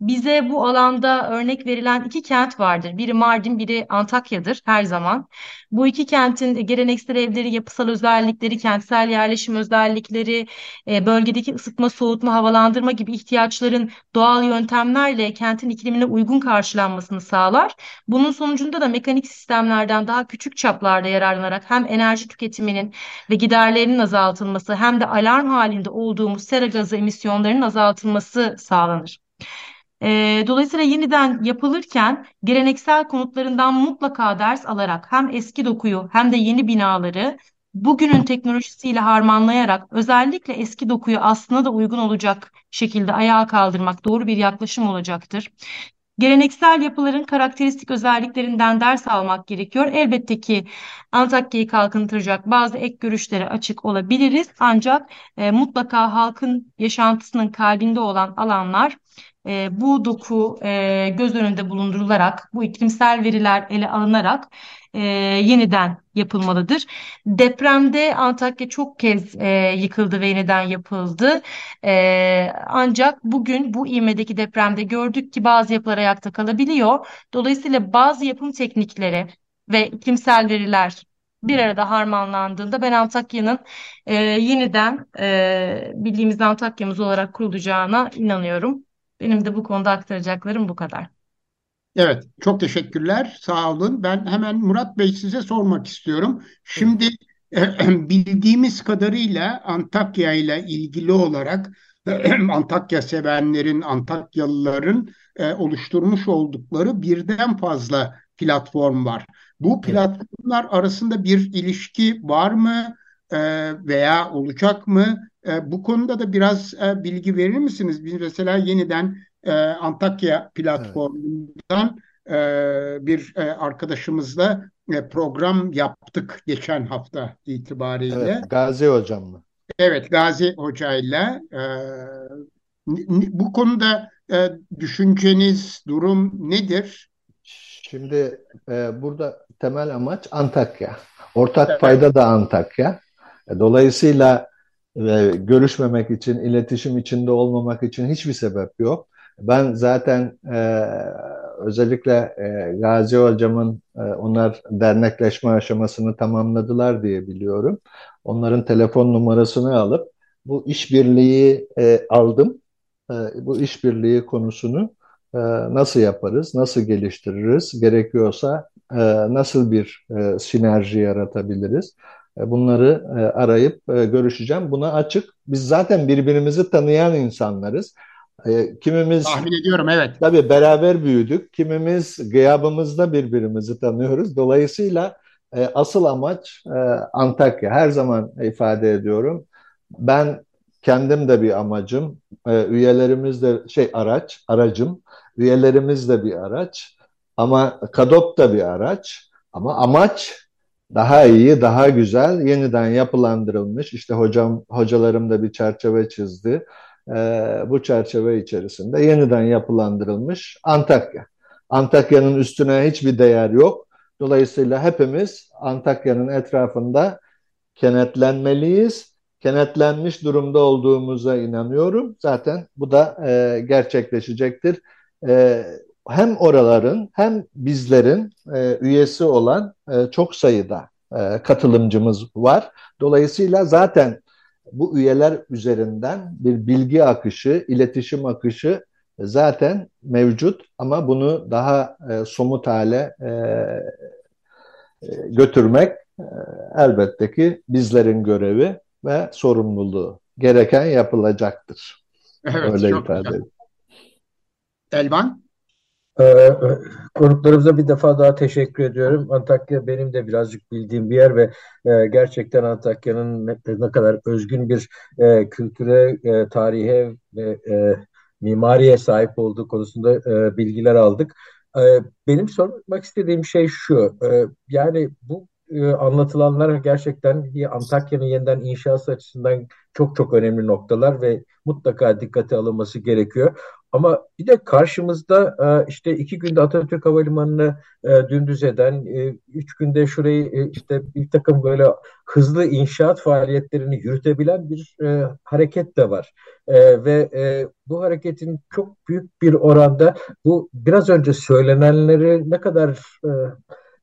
Bize bu alanda örnek verilen iki kent vardır. Biri Mardin, biri Antakya'dır her zaman. Bu iki kentin geleneksel evleri, yapısal özellikleri, kentsel yerleşim özellikleri, e, bölgedeki ısıtma, soğutma, havalandırma gibi ihtiyaçların doğal yöntemlerle kentin iklimine uygun karşılanmasını sağlar. Bunun sonucunda da mekanik sistemlerden daha küçük çaplarda yararlanarak hem enerji tüketiminin ve giderlerinin azaltılması hem de alarm halinde olduğumuz sera gazı emisyonlarının azaltılması sağlanır. E, dolayısıyla yeniden yapılırken geleneksel konutlarından mutlaka ders alarak hem eski dokuyu hem de yeni binaları bugünün teknolojisiyle harmanlayarak özellikle eski dokuyu aslına da uygun olacak şekilde ayağa kaldırmak doğru bir yaklaşım olacaktır. Geleneksel yapıların karakteristik özelliklerinden ders almak gerekiyor. Elbette ki Antakya'yı kalkındıracak bazı ek görüşlere açık olabiliriz. Ancak e, mutlaka halkın yaşantısının kalbinde olan alanlar e, bu doku e, göz önünde bulundurularak, bu iklimsel veriler ele alınarak e, yeniden yapılmalıdır. Depremde Antakya çok kez e, yıkıldı ve yeniden yapıldı. E, ancak bugün bu ivmedeki depremde gördük ki bazı yapılar ayakta kalabiliyor. Dolayısıyla bazı yapım teknikleri ve iklimsel veriler bir arada harmanlandığında ben Antakya'nın e, yeniden e, bildiğimiz Antakya'mız olarak kurulacağına inanıyorum. Benim de bu konuda aktaracaklarım bu kadar. Evet, çok teşekkürler. Sağ olun. Ben hemen Murat Bey size sormak istiyorum. Şimdi bildiğimiz kadarıyla Antakya ile ilgili olarak Antakya sevenlerin, Antakyalıların e, oluşturmuş oldukları birden fazla platform var. Bu platformlar arasında bir ilişki var mı e, veya olacak mı? E, bu konuda da biraz e, bilgi verir misiniz? Biz mesela yeniden e, Antakya platformundan evet. e, bir e, arkadaşımızla e, program yaptık geçen hafta itibariyle. Evet, Gazi Hocam mı? Evet, Gazi Hoca'yla. E, bu konuda e, düşünceniz, durum nedir? Şimdi e, burada temel amaç Antakya. Ortak evet. payda da Antakya. E, dolayısıyla e, görüşmemek için, iletişim içinde olmamak için hiçbir sebep yok. Ben zaten e, özellikle e, Gazi Hocam'ın e, onlar dernekleşme aşamasını tamamladılar diye biliyorum. Onların telefon numarasını alıp bu işbirliği e, aldım. E, bu işbirliği konusunu e, nasıl yaparız, nasıl geliştiririz, gerekiyorsa e, nasıl bir e, sinerji yaratabiliriz? E, bunları e, arayıp e, görüşeceğim. Buna açık. Biz zaten birbirimizi tanıyan insanlarız. Kimimiz tahmin ediyorum evet. Tabii beraber büyüdük. Kimimiz gıyabımızda birbirimizi tanıyoruz. Dolayısıyla asıl amaç Antakya. Her zaman ifade ediyorum. Ben kendim de bir amacım. Üyelerimiz de şey araç, aracım. Üyelerimiz de bir araç. Ama KADOP da bir araç. Ama amaç daha iyi, daha güzel, yeniden yapılandırılmış. İşte hocam, hocalarım da bir çerçeve çizdi e, bu çerçeve içerisinde yeniden yapılandırılmış Antakya. Antakya'nın üstüne hiçbir değer yok. Dolayısıyla hepimiz Antakya'nın etrafında kenetlenmeliyiz. Kenetlenmiş durumda olduğumuza inanıyorum. Zaten bu da e, gerçekleşecektir. E, hem oraların hem bizlerin e, üyesi olan e, çok sayıda e, katılımcımız var. Dolayısıyla zaten bu üyeler üzerinden bir bilgi akışı, iletişim akışı zaten mevcut ama bunu daha e, somut hale e, e, götürmek e, elbette ki bizlerin görevi ve sorumluluğu. Gereken yapılacaktır. Evet, Öyle ifade edeyim. Elvan? Ee, konuklarımıza bir defa daha teşekkür ediyorum. Antakya benim de birazcık bildiğim bir yer ve e, gerçekten Antakya'nın ne, kadar özgün bir e, kültüre, e, tarihe ve mimariye sahip olduğu konusunda bilgiler aldık. Benim sormak istediğim şey şu, yani bu anlatılanlar gerçekten Antakya'nın yeniden inşası açısından çok çok önemli noktalar ve mutlaka dikkate alınması gerekiyor. Ama bir de karşımızda e, işte iki günde Atatürk Havalimanı'nı e, dümdüz eden, e, üç günde şurayı işte bir takım böyle hızlı inşaat faaliyetlerini yürütebilen bir hareket de var. Ve bu hareketin çok büyük bir oranda bu biraz önce söylenenleri ne kadar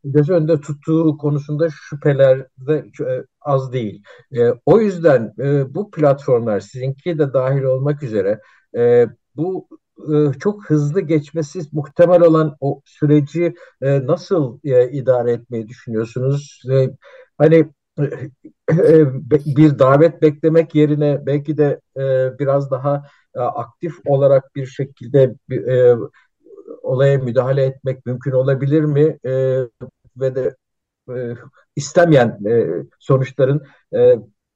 göz önünde tuttuğu konusunda şüpheler de az değil. O yüzden bu platformlar sizinki de dahil olmak üzere bu e, çok hızlı geçmesi muhtemel olan o süreci e, nasıl e, idare etmeyi düşünüyorsunuz? Hani bir davet beklemek yerine belki de biraz daha aktif olarak bir şekilde olaya müdahale etmek mümkün olabilir mi? Ve de istemeyen sonuçların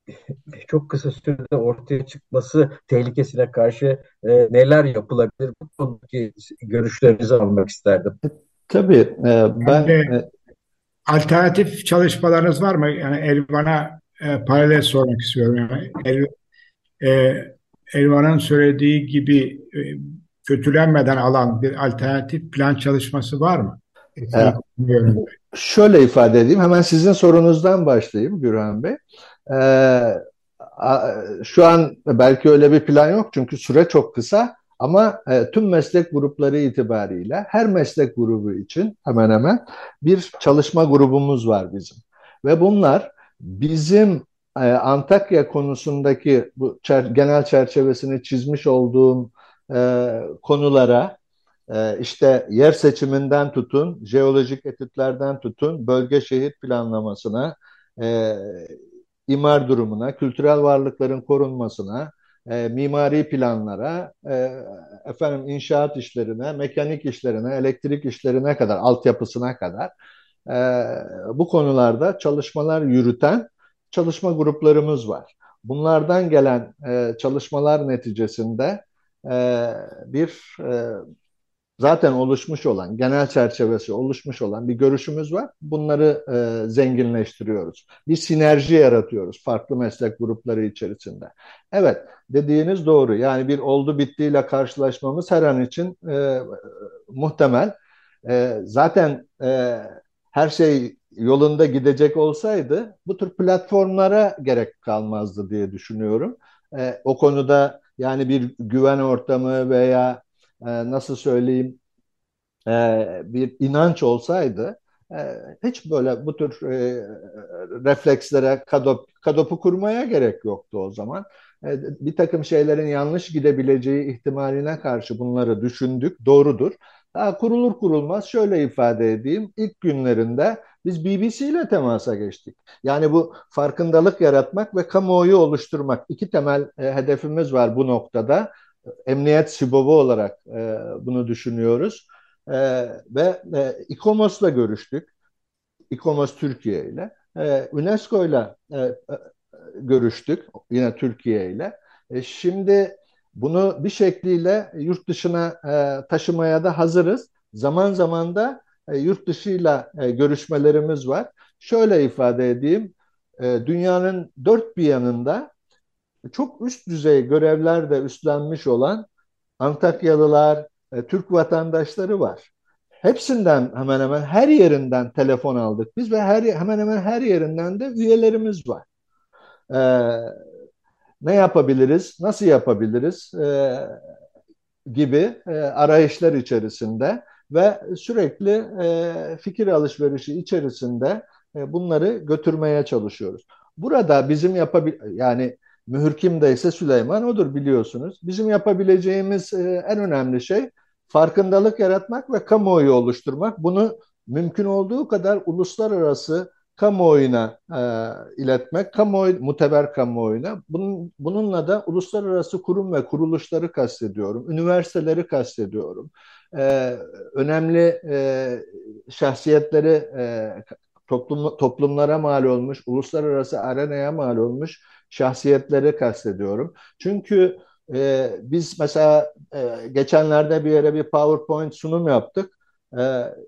çok kısa sürede ortaya çıkması tehlikesine karşı e, neler yapılabilir? Bu konudaki görüşlerinizi almak isterdim. Tabii e, ben... E, alternatif çalışmalarınız var mı? Yani Elvan'a e, paralel sormak istiyorum. Yani El, e, Elvan'ın söylediği gibi e, kötülenmeden alan bir alternatif plan çalışması var mı? E, şöyle ifade edeyim. Hemen sizin sorunuzdan başlayayım Gürhan Bey. Ee, şu an belki öyle bir plan yok çünkü süre çok kısa ama e, tüm meslek grupları itibariyle her meslek grubu için hemen hemen bir çalışma grubumuz var bizim. Ve bunlar bizim e, Antakya konusundaki bu çer genel çerçevesini çizmiş olduğum e, konulara e, işte yer seçiminden tutun, jeolojik etütlerden tutun, bölge şehir planlamasına, e, imar durumuna, kültürel varlıkların korunmasına, e, mimari planlara, e, efendim inşaat işlerine, mekanik işlerine, elektrik işlerine kadar, altyapısına kadar e, bu konularda çalışmalar yürüten çalışma gruplarımız var. Bunlardan gelen e, çalışmalar neticesinde e, bir e, zaten oluşmuş olan, genel çerçevesi oluşmuş olan bir görüşümüz var. Bunları e, zenginleştiriyoruz. Bir sinerji yaratıyoruz farklı meslek grupları içerisinde. Evet, dediğiniz doğru. Yani bir oldu bittiyle karşılaşmamız her an için e, muhtemel. E, zaten e, her şey yolunda gidecek olsaydı bu tür platformlara gerek kalmazdı diye düşünüyorum. E, o konuda yani bir güven ortamı veya e, nasıl söyleyeyim e, bir inanç olsaydı e, hiç böyle bu tür reflekslere kadop, kadopu kurmaya gerek yoktu o zaman. Bir takım şeylerin yanlış gidebileceği ihtimaline karşı bunları düşündük, doğrudur. Daha kurulur kurulmaz şöyle ifade edeyim. İlk günlerinde biz BBC ile temasa geçtik. Yani bu farkındalık yaratmak ve kamuoyu oluşturmak. iki temel e, hedefimiz var bu noktada. Emniyet sibobu olarak e, bunu düşünüyoruz. E, ve e, İKOMOS'la görüştük. İKOMOS Türkiye ile. E, UNESCO ile e, e, görüştük. Yine Türkiye ile. E, şimdi bunu bir şekliyle yurt dışına e, taşımaya da hazırız. Zaman zaman da e, yurt dışıyla e, görüşmelerimiz var. Şöyle ifade edeyim, e, dünyanın dört bir yanında çok üst düzey görevler de üstlenmiş olan Antakyalılar, e, Türk vatandaşları var. Hepsinden hemen hemen her yerinden telefon aldık biz ve her hemen hemen her yerinden de üyelerimiz var. Ee, ne yapabiliriz, nasıl yapabiliriz e, gibi e, arayışlar içerisinde ve sürekli e, fikir alışverişi içerisinde e, bunları götürmeye çalışıyoruz. Burada bizim yapabil yani mühür kimdeyse Süleyman odur biliyorsunuz. Bizim yapabileceğimiz e, en önemli şey farkındalık yaratmak ve kamuoyu oluşturmak. Bunu mümkün olduğu kadar uluslararası kamuoyuna e, iletmek, kamuoyu, muteber kamuoyuna. Bunun, bununla da uluslararası kurum ve kuruluşları kastediyorum, üniversiteleri kastediyorum. E, önemli e, şahsiyetleri e, toplum, toplumlara mal olmuş, uluslararası arenaya mal olmuş şahsiyetleri kastediyorum. Çünkü e, biz mesela e, geçenlerde bir yere bir PowerPoint sunum yaptık. E,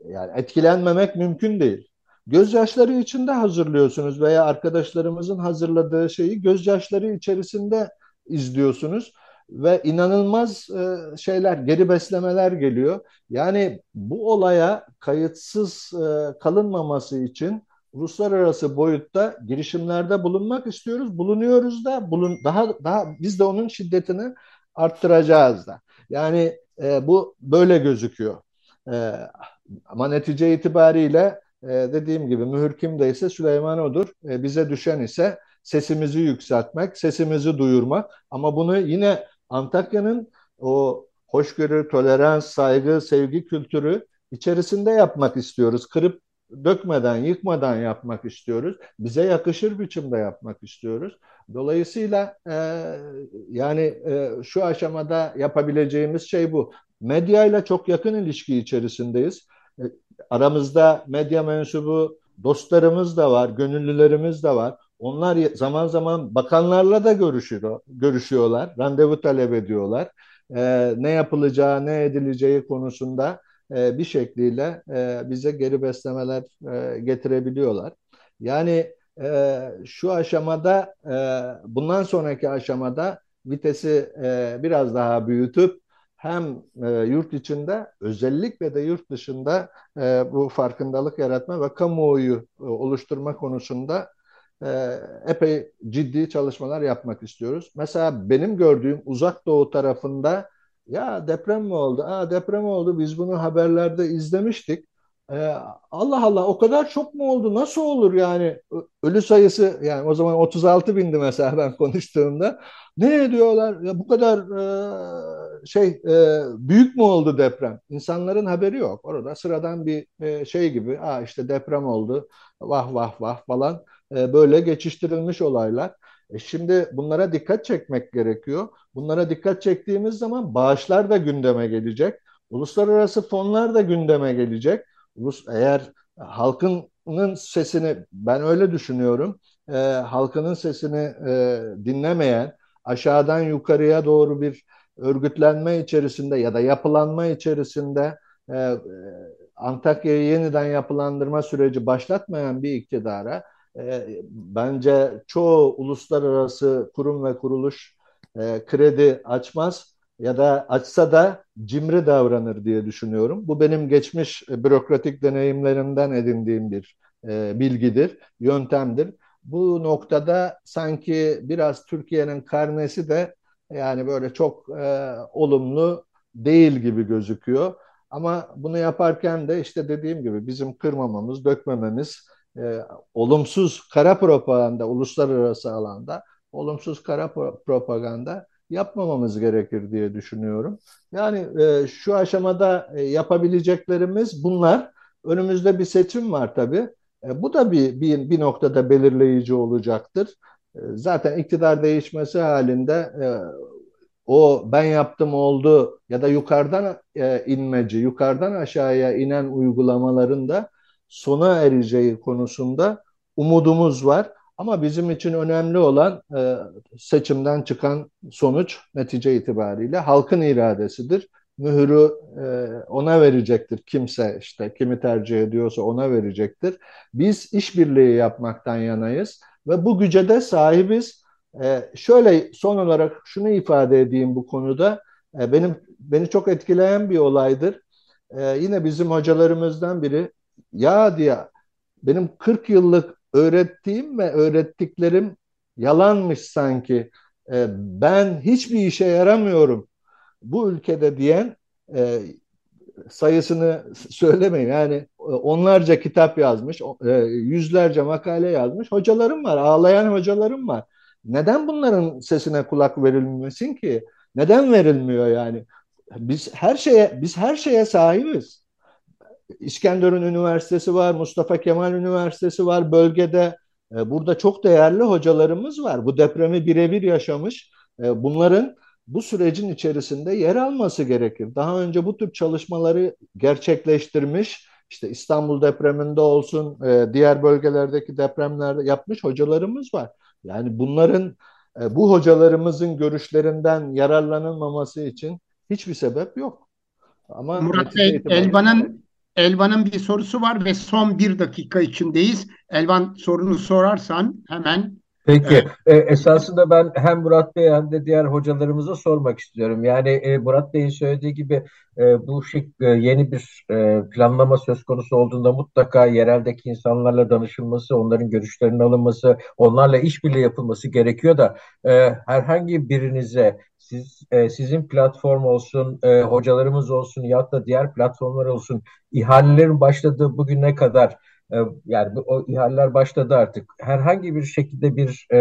yani etkilenmemek mümkün değil gözyaşları içinde hazırlıyorsunuz veya arkadaşlarımızın hazırladığı şeyi gözyaşları içerisinde izliyorsunuz ve inanılmaz e, şeyler, geri beslemeler geliyor. Yani bu olaya kayıtsız e, kalınmaması için uluslararası boyutta girişimlerde bulunmak istiyoruz. Bulunuyoruz da bulun daha daha biz de onun şiddetini arttıracağız da. Yani e, bu böyle gözüküyor. E, ama netice itibariyle e, dediğim gibi mühür kimdeyse Süleyman odur. E, bize düşen ise sesimizi yükseltmek, sesimizi duyurmak. Ama bunu yine Antakya'nın o hoşgörü, tolerans, saygı, sevgi kültürü içerisinde yapmak istiyoruz. Kırıp dökmeden, yıkmadan yapmak istiyoruz. Bize yakışır biçimde yapmak istiyoruz. Dolayısıyla e, yani e, şu aşamada yapabileceğimiz şey bu. Medyayla çok yakın ilişki içerisindeyiz. E, aramızda medya mensubu dostlarımız da var, gönüllülerimiz de var. Onlar zaman zaman bakanlarla da görüşüyor, görüşüyorlar, randevu talep ediyorlar. Ee, ne yapılacağı, ne edileceği konusunda e, bir şekliyle e, bize geri beslemeler e, getirebiliyorlar. Yani e, şu aşamada, e, bundan sonraki aşamada vitesi e, biraz daha büyütüp hem e, yurt içinde özellikle de yurt dışında e, bu farkındalık yaratma ve kamuoyu e, oluşturma konusunda e, epey ciddi çalışmalar yapmak istiyoruz. Mesela benim gördüğüm uzak doğu tarafında ya deprem mi oldu? Aa deprem oldu biz bunu haberlerde izlemiştik. Ee, Allah Allah o kadar çok mu oldu? Nasıl olur yani? Ölü sayısı yani o zaman 36 bindi mesela ben konuştuğumda. Ne diyorlar? Ya bu kadar e, şey e, büyük mü oldu deprem? İnsanların haberi yok. Orada sıradan bir e, şey gibi. Aa işte deprem oldu. Vah vah vah falan. E, böyle geçiştirilmiş olaylar. E şimdi bunlara dikkat çekmek gerekiyor. Bunlara dikkat çektiğimiz zaman bağışlar da gündeme gelecek. Uluslararası fonlar da gündeme gelecek. Ulus eğer halkının sesini ben öyle düşünüyorum. E, halkının sesini e, dinlemeyen aşağıdan yukarıya doğru bir örgütlenme içerisinde ya da yapılanma içerisinde e, e Antakya'yı yeniden yapılandırma süreci başlatmayan bir iktidara e, bence çoğu uluslararası kurum ve kuruluş e, kredi açmaz ya da açsa da cimri davranır diye düşünüyorum. Bu benim geçmiş bürokratik deneyimlerimden edindiğim bir e, bilgidir, yöntemdir. Bu noktada sanki biraz Türkiye'nin karnesi de yani böyle çok e, olumlu değil gibi gözüküyor. Ama bunu yaparken de işte dediğim gibi bizim kırmamamız, dökmememiz, e, olumsuz kara propaganda uluslararası alanda olumsuz kara propaganda yapmamamız gerekir diye düşünüyorum. Yani e, şu aşamada e, yapabileceklerimiz bunlar. Önümüzde bir seçim var tabii. E, bu da bir, bir, bir noktada belirleyici olacaktır. E, zaten iktidar değişmesi halinde e, o ben yaptım oldu ya da yukarıdan e, inmeci, yukarıdan aşağıya inen uygulamaların da sona ereceği konusunda umudumuz var. Ama bizim için önemli olan e, seçimden çıkan sonuç netice itibariyle halkın iradesidir. Mühürü e, ona verecektir kimse işte kimi tercih ediyorsa ona verecektir. Biz işbirliği yapmaktan yanayız ve bu güce de sahibiz. E, şöyle son olarak şunu ifade edeyim bu konuda. E, benim beni çok etkileyen bir olaydır. E, yine bizim hocalarımızdan biri ya diye benim 40 yıllık öğrettiğim ve öğrettiklerim yalanmış sanki. E, ben hiçbir işe yaramıyorum bu ülkede diyen e, sayısını söylemeyin. Yani e, onlarca kitap yazmış, e, yüzlerce makale yazmış hocalarım var, ağlayan hocalarım var. Neden bunların sesine kulak verilmesin ki? Neden verilmiyor yani? Biz her şeye biz her şeye sahibiz. İskenderun Üniversitesi var, Mustafa Kemal Üniversitesi var bölgede. E, burada çok değerli hocalarımız var. Bu depremi birebir yaşamış. E, bunların bu sürecin içerisinde yer alması gerekir. Daha önce bu tür çalışmaları gerçekleştirmiş, işte İstanbul depreminde olsun, e, diğer bölgelerdeki depremlerde yapmış hocalarımız var. Yani bunların, bu hocalarımızın görüşlerinden yararlanılmaması için hiçbir sebep yok. Ama Murat Bey, Elvan'ın Elvan'ın bir sorusu var ve son bir dakika içindeyiz. Elvan sorunu sorarsan hemen Peki. E, esasında ben hem Murat Bey hem de diğer hocalarımıza sormak istiyorum. Yani e, Murat Bey'in söylediği gibi e, bu şey, e, yeni bir e, planlama söz konusu olduğunda mutlaka yereldeki insanlarla danışılması, onların görüşlerinin alınması, onlarla işbirliği yapılması gerekiyor da e, herhangi birinize siz e, sizin platform olsun, e, hocalarımız olsun ya da diğer platformlar olsun ihalelerin başladığı bugüne kadar e, yani o ihaleler başladı artık. Herhangi bir şekilde bir e,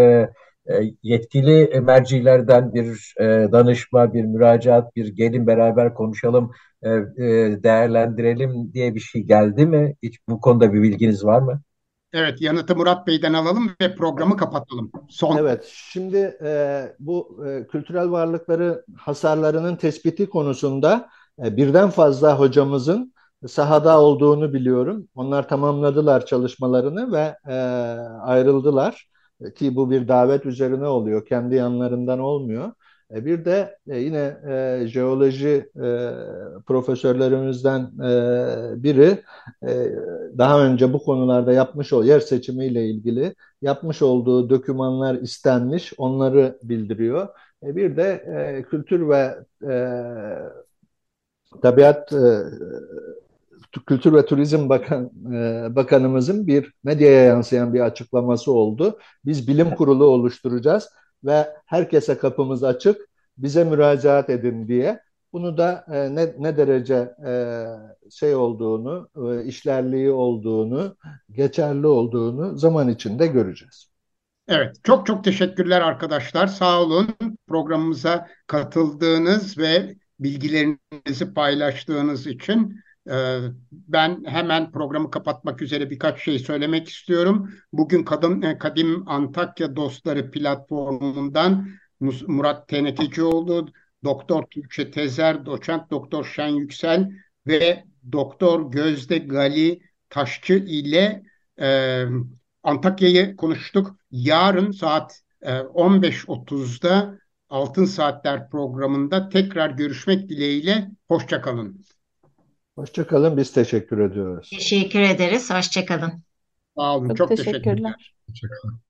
e, yetkili mercilerden bir e, danışma, bir müracaat, bir gelin beraber konuşalım, e, e, değerlendirelim diye bir şey geldi mi? Hiç bu konuda bir bilginiz var mı? Evet, yanıtı Murat Bey'den alalım ve programı kapatalım. Son. Evet, şimdi e, bu e, kültürel varlıkları hasarlarının tespiti konusunda e, birden fazla hocamızın sahada olduğunu biliyorum. Onlar tamamladılar çalışmalarını ve e, ayrıldılar ki bu bir davet üzerine oluyor. Kendi yanlarından olmuyor. E, bir de e, yine e, jeoloji e, profesörlerimizden e, biri e, daha önce bu konularda yapmış o yer seçimiyle ilgili yapmış olduğu dokümanlar istenmiş, onları bildiriyor. E, bir de e, kültür ve e, tabiat e, Kültür ve Turizm Bakan, e, Bakanımızın bir medyaya yansıyan bir açıklaması oldu. Biz bilim kurulu oluşturacağız ve herkese kapımız açık, bize müracaat edin diye. Bunu da e, ne, ne derece e, şey olduğunu, e, işlerliği olduğunu, geçerli olduğunu zaman içinde göreceğiz. Evet, çok çok teşekkürler arkadaşlar. Sağ olun programımıza katıldığınız ve bilgilerinizi paylaştığınız için. Ee, ben hemen programı kapatmak üzere birkaç şey söylemek istiyorum. Bugün Kadın e, Kadim Antakya Dostları platformundan Murat Tenekecioğlu, Doktor Tuğçe Tezer, Doçent Doktor Şen Yüksel ve Doktor Gözde Gali Taşçı ile e, Antakya'yı konuştuk. Yarın saat 15.30'da e, Altın Saatler programında tekrar görüşmek dileğiyle. Hoşçakalın. Hoşçakalın. Biz teşekkür ediyoruz. Teşekkür ederiz. Hoşçakalın. Sağ olun. Çok, çok teşekkürler. teşekkürler. Hoşçakalın.